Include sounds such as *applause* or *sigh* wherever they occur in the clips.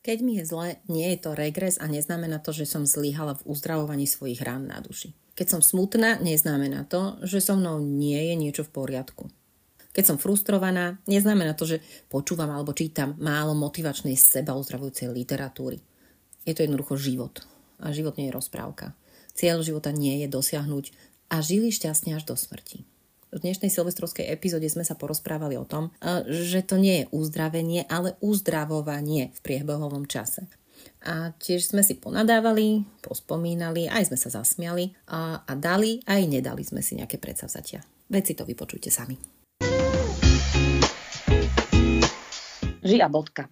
Keď mi je zle, nie je to regres a neznamená to, že som zlyhala v uzdravovaní svojich rán na duši. Keď som smutná, neznamená to, že so mnou nie je niečo v poriadku. Keď som frustrovaná, neznamená to, že počúvam alebo čítam málo motivačnej seba uzdravujúcej literatúry. Je to jednoducho život. A život nie je rozprávka. Cieľ života nie je dosiahnuť a žili šťastne až do smrti. V dnešnej silvestrovskej epizóde sme sa porozprávali o tom, e, že to nie je uzdravenie, ale uzdravovanie v priebehovom čase. A tiež sme si ponadávali, pospomínali, aj sme sa zasmiali a, a dali, aj nedali sme si nejaké predsavzatia. Veď si to vypočujte sami. Žia bodka.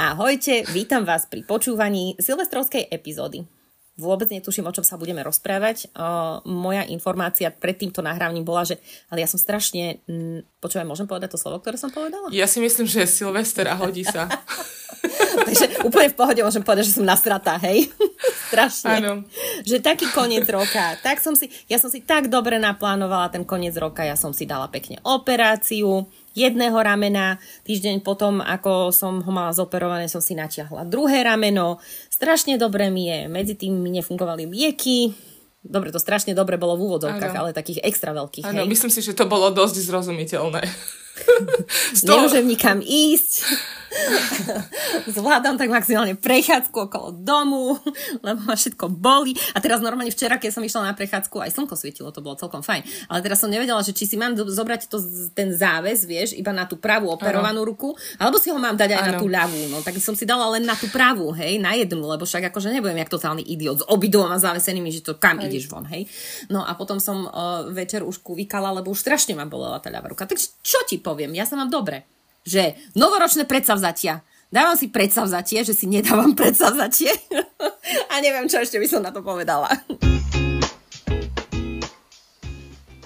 Ahojte, vítam vás pri počúvaní silvestrovskej epizódy. Vôbec netuším, o čom sa budeme rozprávať. Uh, moja informácia pred týmto nahrávaním bola, že ale ja som strašne... Mm, počúvaj, môžem povedať to slovo, ktoré som povedala? Ja si myslím, že je Silvester a hodí sa. *laughs* Takže úplne v pohode môžem povedať, že som nasratá, hej? Strašne. Áno. Že taký koniec roka. Tak som si, ja som si tak dobre naplánovala ten koniec roka. Ja som si dala pekne operáciu jedného ramena. Týždeň potom, ako som ho mala zoperované, som si natiahla druhé rameno. Strašne dobre mi je. Medzi tým mi nefungovali lieky. Dobre, to strašne dobre bolo v úvodzovkách, ale takých extra veľkých. Áno, myslím si, že to bolo dosť zrozumiteľné. Nemôžem nikam ísť. Zvládam tak maximálne prechádzku okolo domu, lebo ma všetko boli. A teraz normálne včera, keď som išla na prechádzku, aj slnko svietilo, to bolo celkom fajn. Ale teraz som nevedela, že či si mám zobrať to, ten záväz, vieš, iba na tú pravú operovanú ano. ruku, alebo si ho mám dať aj ano. na tú ľavú. No tak som si dala len na tú pravú, hej, na jednu, lebo však akože nebudem jak totálny idiot s obidvoma závesenými, že to kam aj. ideš von, hej. No a potom som uh, večer už kúvikala, lebo už strašne ma bolela tá ľavá ruka. Takže čo ti poviem? Ja sa mám dobre že novoročné predsavzatia. Dávam si predsavzatie, že si nedávam predsavzatie. *laughs* a neviem, čo ešte by som na to povedala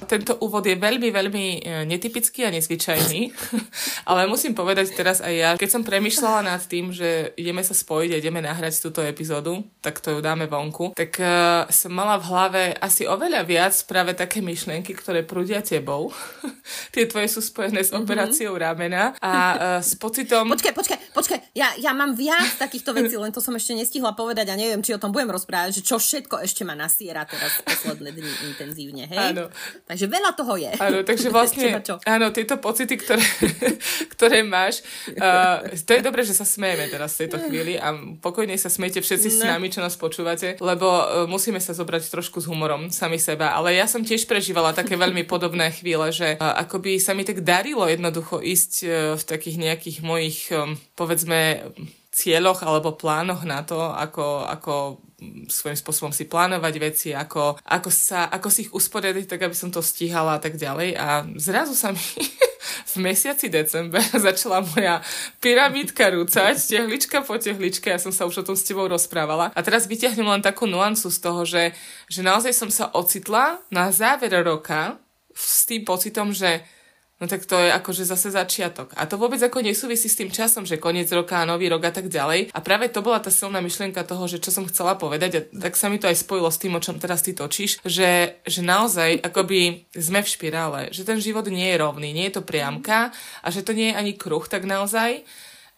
tento úvod je veľmi, veľmi e, netypický a nezvyčajný, *laughs* ale musím povedať teraz aj ja, keď som premyšľala nad tým, že ideme sa spojiť a ideme nahrať túto epizódu, tak to ju dáme vonku, tak uh, som mala v hlave asi oveľa viac práve také myšlienky, ktoré prúdia tebou. *laughs* Tie tvoje sú spojené s mhm. operáciou mm-hmm. ramena a uh, s pocitom... Počkaj, počkaj, počkaj, ja, ja mám viac takýchto vecí, len to som ešte nestihla povedať a neviem, či o tom budem rozprávať, že čo všetko ešte ma nasiera teraz posledné dni intenzívne, hej? Áno. Takže veľa toho je. Áno, takže *laughs* vlastne, áno, tieto pocity, ktoré, *laughs* ktoré máš, uh, to je dobré, že sa smejeme teraz v tejto chvíli a pokojne sa smejte všetci no. s nami, čo nás počúvate, lebo uh, musíme sa zobrať trošku s humorom sami seba, ale ja som tiež prežívala také *laughs* veľmi podobné chvíle, že uh, akoby sa mi tak darilo jednoducho ísť uh, v takých nejakých mojich, um, povedzme, cieľoch alebo plánoch na to, ako, ako svojím spôsobom si plánovať veci, ako, ako, sa, ako si ich usporiadať, tak aby som to stíhala a tak ďalej. A zrazu sa mi *laughs* v mesiaci december *laughs* začala moja pyramídka rúcať, tehlička po tehličke, ja som sa už o tom s tebou rozprávala. A teraz vyťahnem len takú nuancu z toho, že, že naozaj som sa ocitla na záver roka s tým pocitom, že No tak to je akože zase začiatok. A to vôbec ako nesúvisí s tým časom, že koniec roka a nový rok a tak ďalej. A práve to bola tá silná myšlienka toho, že čo som chcela povedať a tak sa mi to aj spojilo s tým, o čom teraz ty točíš, že, že naozaj akoby sme v špirále, že ten život nie je rovný, nie je to priamka a že to nie je ani kruh tak naozaj,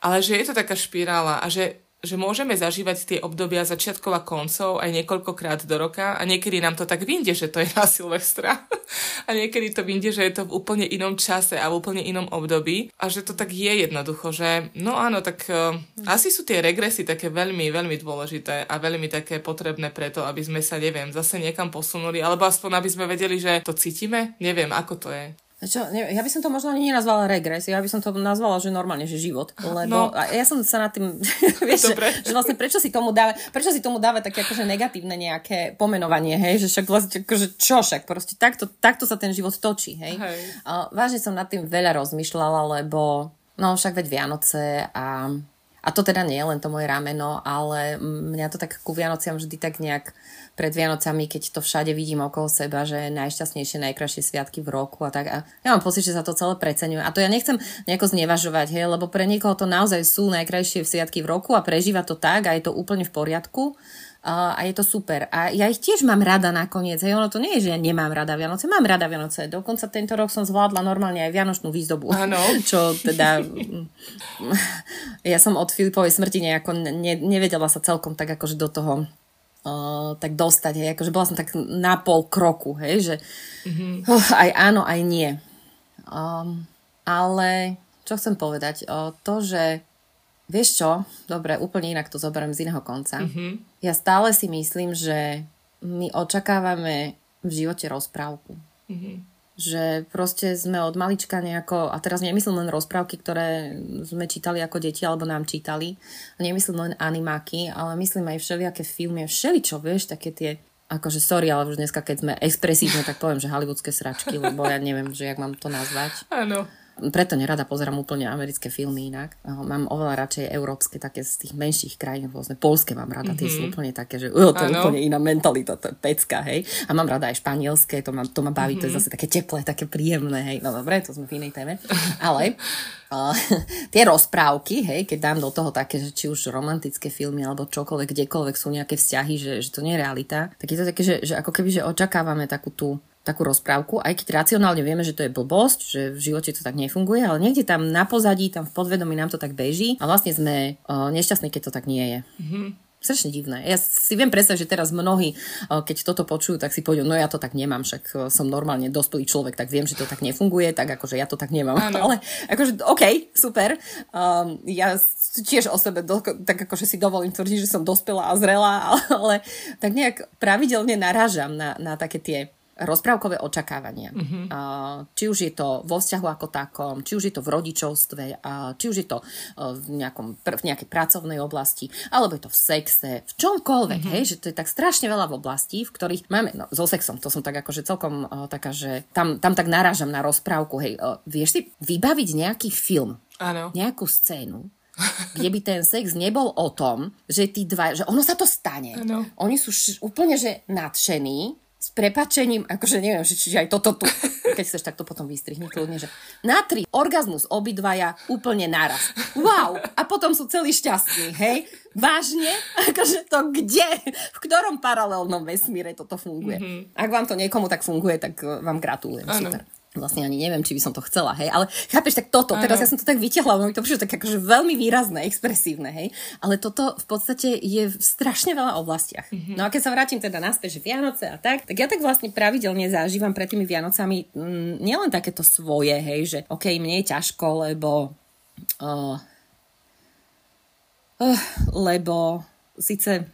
ale že je to taká špirála a že že môžeme zažívať tie obdobia začiatkov a koncov aj niekoľkokrát do roka a niekedy nám to tak vyjde, že to je na Silvestra *laughs* a niekedy to vyjde, že je to v úplne inom čase a v úplne inom období a že to tak je jednoducho, že no áno, tak uh, asi sú tie regresy také veľmi, veľmi dôležité a veľmi také potrebné preto, aby sme sa, neviem, zase niekam posunuli, alebo aspoň aby sme vedeli, že to cítime, neviem, ako to je. Čo, neviem, ja by som to možno ani nenazvala regres, ja by som to nazvala, že normálne, že život. Lebo no. ja som sa nad tým, *laughs* vieš, Dobre. že, že vlastne prečo si tomu dáva, prečo si tomu dáva také akože negatívne nejaké pomenovanie, hej, že však vlastne akože čo však, proste takto, takto sa ten život točí, hej. hej. Uh, vážne som nad tým veľa rozmýšľala, lebo no však veď Vianoce a a to teda nie je len to moje rameno, ale mňa to tak ku Vianociam vždy tak nejak pred Vianocami, keď to všade vidím okolo seba, že najšťastnejšie, najkrajšie sviatky v roku a tak. A ja mám pocit, že sa to celé preceňuje. A to ja nechcem nejako znevažovať, hej, lebo pre niekoho to naozaj sú najkrajšie sviatky v roku a prežíva to tak a je to úplne v poriadku. a je to super. A ja ich tiež mám rada nakoniec. Hej, ono to nie je, že ja nemám rada Vianoce. Mám rada Vianoce. Dokonca tento rok som zvládla normálne aj Vianočnú výzdobu. Áno. *laughs* Čo teda... *laughs* ja som od Filipovej smrti nejako ne, nevedela sa celkom tak akože do toho uh, tak dostať. Hej. Akože bola som tak na pol kroku. Hej, že mm-hmm. uh, aj áno, aj nie. Um, ale čo chcem povedať? Uh, to, že Vieš čo? Dobre, úplne inak to zoberiem z iného konca. Mm-hmm. Ja stále si myslím, že my očakávame v živote rozprávku. Mm-hmm. Že proste sme od malička nejako, a teraz nemyslím len rozprávky, ktoré sme čítali ako deti alebo nám čítali, nemyslím len animáky, ale myslím aj všelijaké filmy, všeličo, vieš, také tie akože sorry, ale už dneska, keď sme expresívne, tak poviem, že hollywoodske sračky, lebo ja neviem, že jak mám to nazvať. Áno preto nerada pozerám úplne americké filmy inak. Mám oveľa radšej európske, také z tých menších krajín, rôzne polské mám rada, mm-hmm. tie sú mhm. úplne také, že uh, to je úplne iná mentalita, to je pecka, hej. A mám rada aj španielské, to ma, to ma baví, mm-hmm. to je mhm. zase také teplé, také príjemné, hej. No dobre, to sme v inej téme. Ale *laughs* uh, *laughs* tie rozprávky, hej, keď dám do toho také, že či už romantické filmy alebo čokoľvek, kdekoľvek sú nejaké vzťahy, že, že to nie je realita, tak je to také, že, že ako keby, že očakávame takú tú takú rozprávku, aj keď racionálne vieme, že to je blbosť, že v živote to tak nefunguje, ale niekde tam na pozadí, tam v podvedomí nám to tak beží a vlastne sme uh, nešťastní, keď to tak nie je. Mm-hmm. Strašne divné. Ja si viem predstaviť, že teraz mnohí, keď toto počujú, tak si povedia, no ja to tak nemám, však som normálne dospelý človek, tak viem, že to tak nefunguje, tak akože ja to tak nemám. Ano. *laughs* Ale akože OK, super. Um, ja tiež o sebe do, tak akože si dovolím tvrdiť, že som dospelá a zrelá, *laughs* ale tak nejak pravidelne narážam na, na také tie rozprávkové očakávania. Mm-hmm. Či už je to vo vzťahu ako takom, či už je to v rodičovstve, či už je to v, nejakom, v nejakej pracovnej oblasti, alebo je to v sexe, v čomkoľvek, mm-hmm. hej, že to je tak strašne veľa v oblasti, v ktorých máme, no so sexom, to som tak akože celkom taká, že tam, tam tak narážam na rozprávku, hej, vieš si vybaviť nejaký film, Áno. nejakú scénu, kde by ten sex nebol o tom, že tí dva, že ono sa to stane. Ano. Oni sú š- úplne, že nadšení, s prepačením, akože neviem, že či aj toto tu, *laughs* keď chceš, tak to potom vystrihni kľudne, že na tri, orgazmus obidvaja úplne naraz. Wow! A potom sú celí šťastní, hej? Vážne? Akože to kde? V ktorom paralelnom vesmíre toto funguje? Mm-hmm. Ak vám to niekomu tak funguje, tak eh, vám gratulujem. Ano. Super vlastne ani neviem, či by som to chcela, hej, ale chápeš, tak toto, ano. teraz ja som to tak vytiahla, mi to prišlo tak akože veľmi výrazné, expresívne, hej, ale toto v podstate je v strašne veľa oblastiach. Mm-hmm. No a keď sa vrátim teda naspäť, že Vianoce a tak, tak ja tak vlastne pravidelne zažívam pred tými Vianocami mm, nielen takéto svoje, hej, že ok, mne je ťažko, lebo uh, uh, lebo síce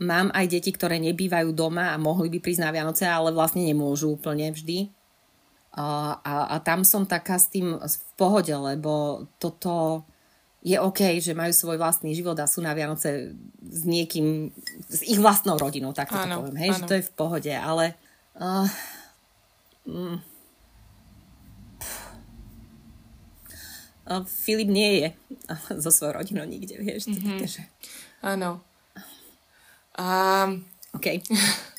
mám aj deti, ktoré nebývajú doma a mohli by prísť na Vianoce, ale vlastne nemôžu úplne vždy. A, a, tam som taká s tým v pohode, lbo toto je OK, že majú svoj vlastný život a sú na Vianoce s niekým, s ich vlastnou rodinou, tak to poviem, hej, áno. že to je v pohode, ale uh, mm, uh, Filip nie je *laughs* so svojou rodinou nikde, vieš, mm-hmm. také, že... Áno. Um, OK. *laughs*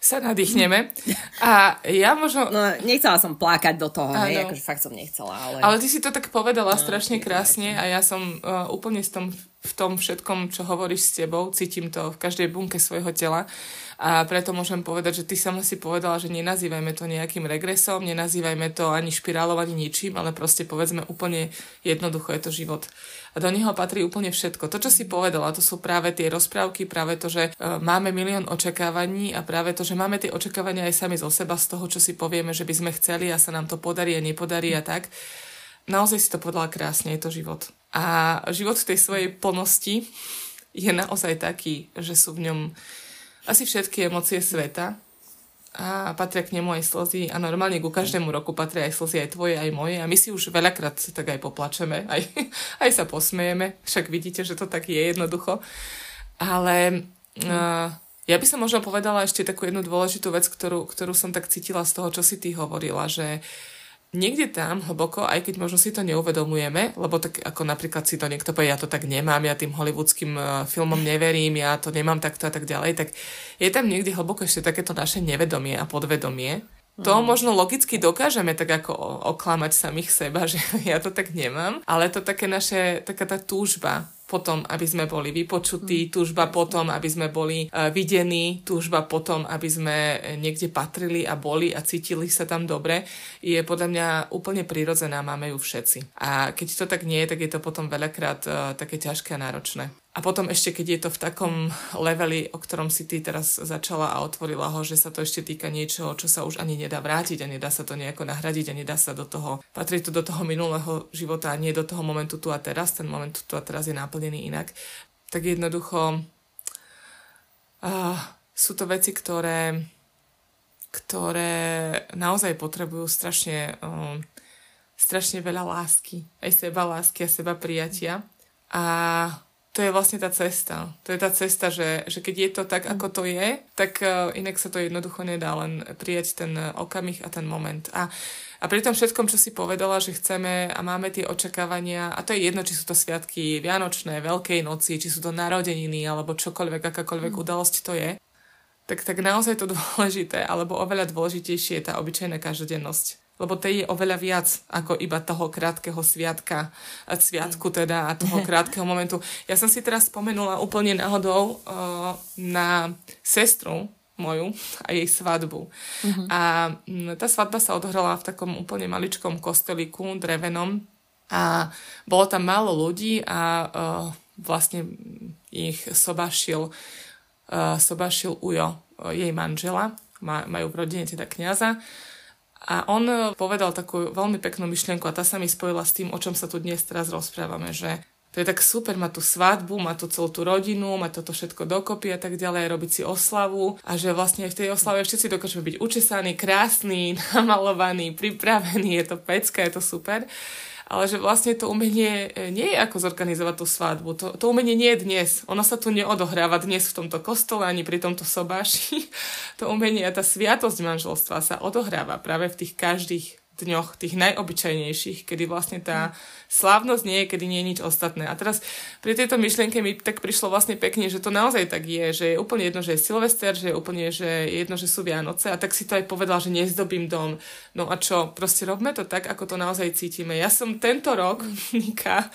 sa nadýchneme. A ja možno... No, nechcela som plakať do toho, hej, akože fakt som nechcela, ale... Ale ty si to tak povedala no, strašne krásne a ja som uh, úplne v tom, v tom všetkom, čo hovoríš s tebou, cítim to v každej bunke svojho tela a preto môžem povedať, že ty sama si povedala, že nenazývajme to nejakým regresom, nenazývajme to ani špirálov, ani ničím, ale proste povedzme úplne jednoducho je to život a do neho patrí úplne všetko. To, čo si povedala, to sú práve tie rozprávky, práve to, že uh, máme milión očakávaní a práve to, že máme tie očakávania aj sami zo seba z toho, čo si povieme, že by sme chceli a sa nám to podarí a nepodarí a tak. Naozaj si to povedala krásne, je to život. A život v tej svojej plnosti je naozaj taký, že sú v ňom asi všetky emócie sveta, a patria k nemu aj slzy a normálne ku každému roku patria aj slzy aj tvoje, aj moje a my si už veľakrát tak aj poplačeme, aj, *laughs* aj sa posmejeme, však vidíte, že to tak je jednoducho. Ale uh, ja by som možno povedala ešte takú jednu dôležitú vec, ktorú, ktorú som tak cítila z toho, čo si ty hovorila, že uh, niekde tam hlboko, aj keď možno si to neuvedomujeme, lebo tak ako napríklad si to niekto povie, ja to tak nemám, ja tým hollywoodským uh, filmom neverím, ja to nemám takto a tak ďalej, tak je tam niekde hlboko ešte takéto naše nevedomie a podvedomie. To mm. možno logicky dokážeme tak ako oklamať samých seba, *laughs* že ja to tak nemám, ale to také naše, taká tá túžba potom, aby sme boli vypočutí, mm. túžba potom, aby sme boli uh, videní, túžba potom, aby sme niekde patrili a boli a cítili sa tam dobre, je podľa mňa úplne prirodzená, máme ju všetci. A keď to tak nie je, tak je to potom veľakrát uh, také ťažké a náročné. A potom ešte, keď je to v takom leveli, o ktorom si ty teraz začala a otvorila ho, že sa to ešte týka niečoho, čo sa už ani nedá vrátiť a nedá sa to nejako nahradiť a nedá sa do toho, patrí to do toho minulého života a nie do toho momentu tu a teraz, ten moment tu a teraz je naplnený inak, tak jednoducho uh, sú to veci, ktoré, ktoré naozaj potrebujú strašne, uh, strašne veľa lásky, aj seba lásky a seba prijatia. A to je vlastne tá cesta. To je tá cesta, že, že keď je to tak, ako to je, tak uh, inak sa to jednoducho nedá len prijať ten okamih a ten moment. A, a pri tom všetkom, čo si povedala, že chceme a máme tie očakávania, a to je jedno, či sú to sviatky Vianočné, Veľkej noci, či sú to narodeniny, alebo čokoľvek, akákoľvek mm. udalosť to je, tak, tak naozaj to *laughs* dôležité, alebo oveľa dôležitejšie je tá obyčajná každodennosť lebo tej je oveľa viac ako iba toho krátkeho sviatka, sviatku teda a toho *laughs* krátkeho momentu. Ja som si teraz spomenula úplne náhodou uh, na sestru moju a jej svadbu. Uh-huh. A tá svadba sa odohrala v takom úplne maličkom kosteliku, drevenom a bolo tam málo ľudí a uh, vlastne ich sobašil, uh, sobašil Ujo, uh, jej manžela, majú v rodine teda kniaza a on e, povedal takú veľmi peknú myšlienku a tá sa mi spojila s tým, o čom sa tu dnes teraz rozprávame, že to je tak super, má tú svadbu, má tu celú tú rodinu, má toto všetko dokopy a tak ďalej, robiť si oslavu a že vlastne v tej oslave všetci dokážeme byť učesaní, krásni, *laughs* namalovaní, pripravení, je to pecka, je to super ale že vlastne to umenie e, nie je ako zorganizovať tú svadbu. To, to umenie nie je dnes. Ono sa tu neodohráva dnes v tomto kostole ani pri tomto sobáši. *laughs* To umenie a tá sviatosť manželstva sa odohráva práve v tých každých dňoch, tých najobyčajnejších, kedy vlastne tá slávnosť nie kedy nie je nič ostatné. A teraz pri tejto myšlienke mi tak prišlo vlastne pekne, že to naozaj tak je, že je úplne jedno, že je Silvester, že je úplne že je jedno, že sú Vianoce a tak si to aj povedal, že nezdobím dom. No a čo, proste robme to tak, ako to naozaj cítime. Ja som tento rok, *laughs* Nika,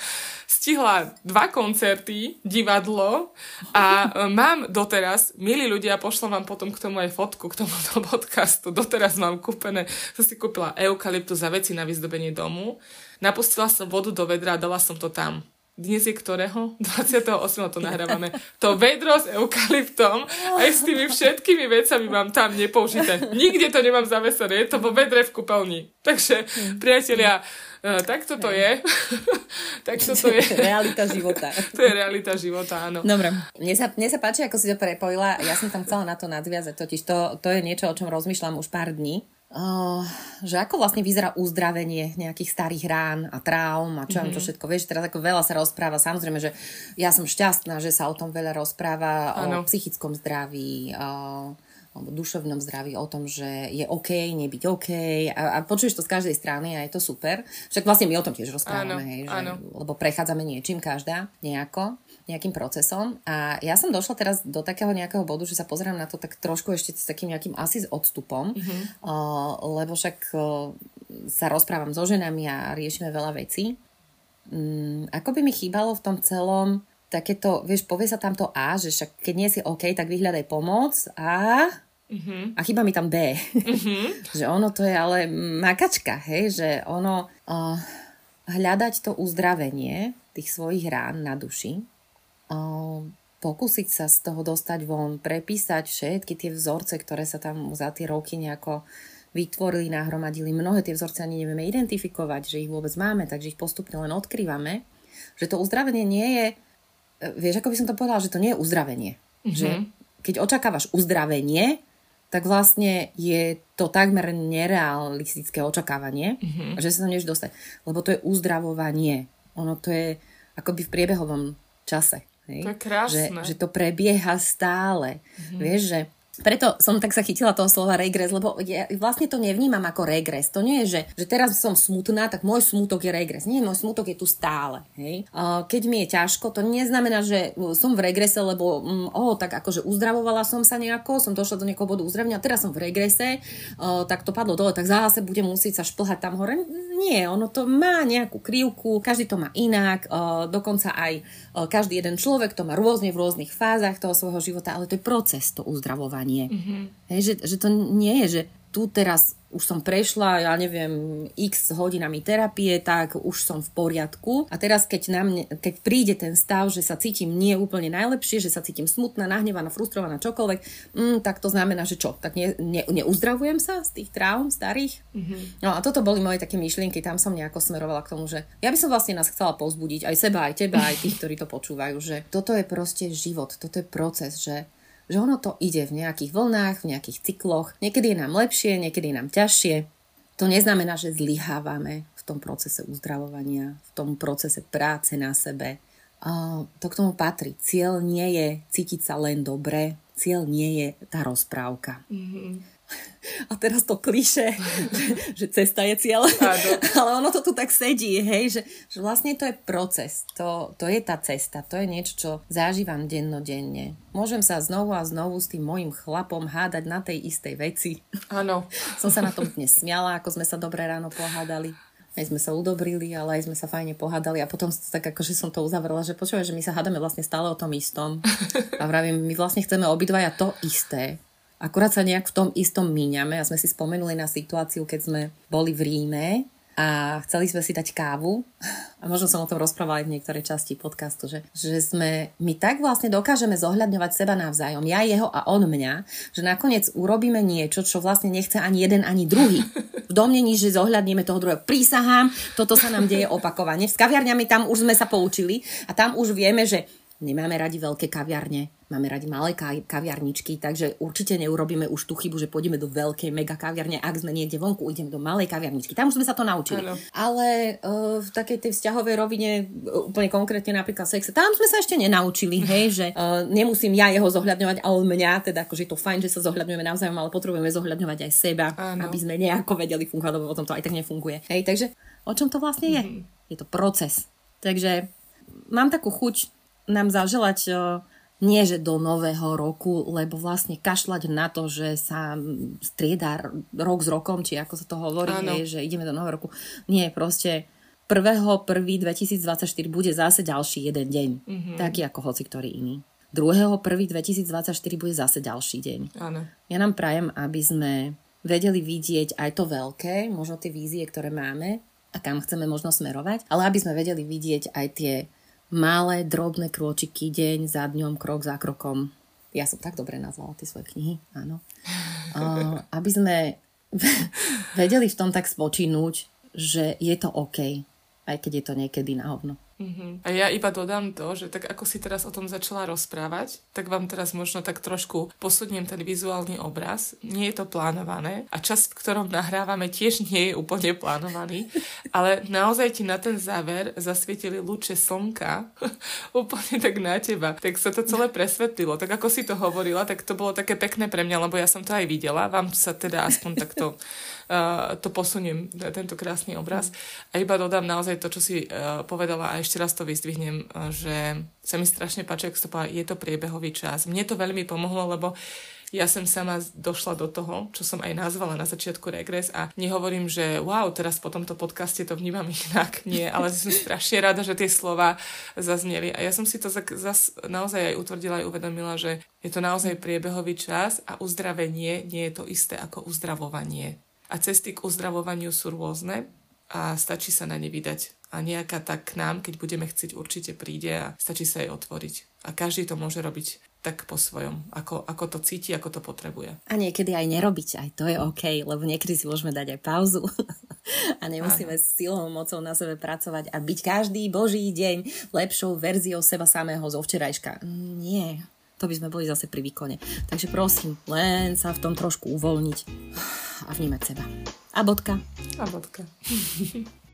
stihla dva koncerty, divadlo a e, mám doteraz, milí ľudia, pošlem vám potom k tomu aj fotku, k tomuto *laughs* podcastu, doteraz mám kúpené, som si kúpila eukalyptus za veci na vyzdobenie domu Napustila som vodu do vedra a dala som to tam. Dnes je ktorého? *laughs* 28. to nahrávame. To vedro s eukalyptom aj s tými všetkými vecami mám tam nepoužité. Nikde to nemám zavesené. Je to vo vedre v kúpeľni. Takže, priatelia, Uh, tak toto je. *laughs* tak toto je. *laughs* realita života. to je realita života, áno. Dobre. Mne sa, mne sa páči, ako si to prepojila. Ja som tam chcela na to nadviazať, totiž to, to je niečo, o čom rozmýšľam už pár dní že ako vlastne vyzerá uzdravenie nejakých starých rán a traum a čo mm-hmm. čo všetko. Vieš, teraz ako veľa sa rozpráva. Samozrejme, že ja som šťastná, že sa o tom veľa rozpráva, ano. o psychickom zdraví, o duševnom zdraví, o tom, že je OK, nebyť OK a, a počuješ to z každej strany a je to super. Však vlastne my o tom tiež rozprávame, ano. hej, že, lebo prechádzame niečím každá nejako nejakým procesom. A ja som došla teraz do takého nejakého bodu, že sa pozerám na to tak trošku ešte s takým nejakým asi s odstupom, mm-hmm. uh, lebo však uh, sa rozprávam so ženami a riešime veľa vecí. Um, ako by mi chýbalo v tom celom takéto, vieš, povie sa tam to A, že však keď nie si OK, tak vyhľadaj pomoc a... Mm-hmm. A chýba mi tam B. Mm-hmm. *laughs* že ono to je ale makačka, hej, že ono uh, hľadať to uzdravenie tých svojich rán na duši, pokúsiť sa z toho dostať von, prepísať všetky tie vzorce, ktoré sa tam za tie roky nejako vytvorili, nahromadili. Mnohé tie vzorce ani nevieme identifikovať, že ich vôbec máme, takže ich postupne len odkrývame. Že to uzdravenie nie je, vieš, ako by som to povedala, že to nie je uzdravenie. Mm-hmm. Že keď očakávaš uzdravenie, tak vlastne je to takmer nerealistické očakávanie, mm-hmm. že sa tam než dostať. Lebo to je uzdravovanie. Ono to je akoby v priebehovom čase. Hej? To je krásne. Že, že to prebieha stále. Mm-hmm. Vieš, že preto som tak sa chytila toho slova regres, lebo ja vlastne to nevnímam ako regres. To nie je, že, že teraz som smutná, tak môj smutok je regres. Nie, môj smutok je tu stále. Hej? Keď mi je ťažko, to neznamená, že som v regrese, lebo mm, tak akože uzdravovala som sa nejako, som došla do nejakého bodu uzdravenia, teraz som v regrese, oh, tak to padlo dole, tak zase budem musieť sa šplhať tam hore. Nie, ono to má nejakú krivku, každý to má inak, oh, dokonca aj oh, každý jeden človek to má rôzne v rôznych fázach toho svojho života, ale to je proces, to uzdravovanie. Mm-hmm. Hej, že, že to nie je, že tu teraz už som prešla, ja neviem, x hodinami terapie, tak už som v poriadku. A teraz, keď, na mne, keď príde ten stav, že sa cítim nie úplne najlepšie, že sa cítim smutná, nahnevaná, frustrovaná, čokoľvek, mm, tak to znamená, že čo? Tak ne, ne, neuzdravujem sa z tých traum starých? Mm-hmm. No a toto boli moje také myšlienky, tam som nejako smerovala k tomu, že ja by som vlastne nás chcela povzbudiť, aj seba, aj teba, aj tých, ktorí to počúvajú, že toto je proste život, toto je proces, že že ono to ide v nejakých vlnách, v nejakých cykloch. Niekedy je nám lepšie, niekedy je nám ťažšie. To neznamená, že zlyhávame v tom procese uzdravovania, v tom procese práce na sebe. To k tomu patrí. Cieľ nie je cítiť sa len dobre, cieľ nie je tá rozprávka. Mm-hmm a teraz to kliše, že, *laughs* že cesta je cieľ. *laughs* Ale ono to tu tak sedí, hej, že, že vlastne to je proces, to, to je tá cesta, to je niečo, čo zažívam dennodenne. Môžem sa znovu a znovu s tým mojim chlapom hádať na tej istej veci. Áno. *laughs* Som sa na tom dnes smiala, ako sme sa dobre ráno pohádali. Aj sme sa udobrili, ale aj sme sa fajne pohádali a potom tak akože som to uzavrela, že počúvaj, že my sa hádame vlastne stále o tom istom. A vravím, my vlastne chceme obidvaja to isté Akurát sa nejak v tom istom míňame a sme si spomenuli na situáciu, keď sme boli v Ríme a chceli sme si dať kávu *laughs* a možno som o tom rozprávala aj v niektorej časti podcastu, že, že sme, my tak vlastne dokážeme zohľadňovať seba navzájom, ja jeho a on mňa, že nakoniec urobíme niečo, čo vlastne nechce ani jeden, ani druhý. *laughs* V domnení, že zohľadníme toho druhého. Prísahám, toto sa nám deje opakovane. S kaviarňami tam už sme sa poučili a tam už vieme, že nemáme radi veľké kaviarne, máme radi malé kaviarničky, takže určite neurobíme už tú chybu, že pôjdeme do veľkej mega kaviarne, ak sme niekde vonku, ideme do malej kaviarničky. Tam už sme sa to naučili. Ano. Ale uh, v takej tej vzťahovej rovine, uh, úplne konkrétne napríklad sexe, tam sme sa ešte nenaučili, *laughs* hej, že uh, nemusím ja jeho zohľadňovať, ale mňa, teda akože je to fajn, že sa zohľadňujeme navzájom, ale potrebujeme zohľadňovať aj seba, ano. aby sme nejako vedeli fungovať, lebo potom to aj tak nefunguje. Hej, takže o čom to vlastne je? Mm-hmm. Je to proces. Takže mám takú chuť nám zaželať nie že do nového roku, lebo vlastne kašľať na to, že sa strieda rok s rokom, či ako sa to hovorí, je, že ideme do nového roku. Nie, proste 1.1.2024 bude zase ďalší jeden deň. Mm-hmm. Taký ako hoci ktorý iný. 2.1.2024 bude zase ďalší deň. Áno. Ja nám prajem, aby sme vedeli vidieť aj to veľké, možno tie vízie, ktoré máme a kam chceme možno smerovať, ale aby sme vedeli vidieť aj tie malé, drobné krôčiky, deň za dňom, krok za krokom. Ja som tak dobre nazvala tie svoje knihy, áno. *laughs* Uh, aby sme *laughs* vedeli v tom tak spočinúť, že je to OK, aj keď je to niekedy na hovno. Uh-huh. A ja iba dodám to, že tak ako si teraz o tom začala rozprávať, tak vám teraz možno tak trošku posuniem ten vizuálny obraz. Nie je to plánované a čas, v ktorom nahrávame, tiež nie je úplne plánovaný, *laughs* ale naozaj ti na ten záver zasvietili lúče slnka *laughs* úplne tak na teba. Tak sa to celé presvetlilo. Tak ako si to hovorila, tak to bolo také pekné pre mňa, lebo ja som to aj videla. Vám sa teda aspoň takto *laughs* uh, to posuniem, tento krásny obraz. A iba dodám naozaj to, čo si uh, povedala a ešte raz to vyzdvihnem, uh, že sa mi strašne páči, ak to je to priebehový čas. Mne to veľmi pomohlo, lebo ja som sama došla do toho, čo som aj nazvala na začiatku regres a nehovorím, že wow, teraz po tomto podcaste to vnímam *laughs* inak. Nie, ale som strašne rada, že tie slova zazneli a ja som si to zas naozaj aj utvrdila aj uvedomila, že je to naozaj priebehový čas a uzdravenie nie je to isté ako uzdravovanie. A cesty k uzdravovaniu sú rôzne a stačí sa na ne vydať. A nejaká tak k nám, keď budeme chcieť, určite príde a stačí sa jej otvoriť. A každý to môže robiť tak po svojom, ako, ako to cíti, ako to potrebuje. A niekedy aj nerobiť, aj to je OK, lebo niekedy si môžeme dať aj pauzu *laughs* a nemusíme s silou mocou na sebe pracovať a byť každý boží deň lepšou verziou seba samého zo včerajška. Nie, to by sme boli zase pri výkone. Takže prosím, len sa v tom trošku uvoľniť *sighs* a vnímať seba. A bodka. A bodka. *laughs*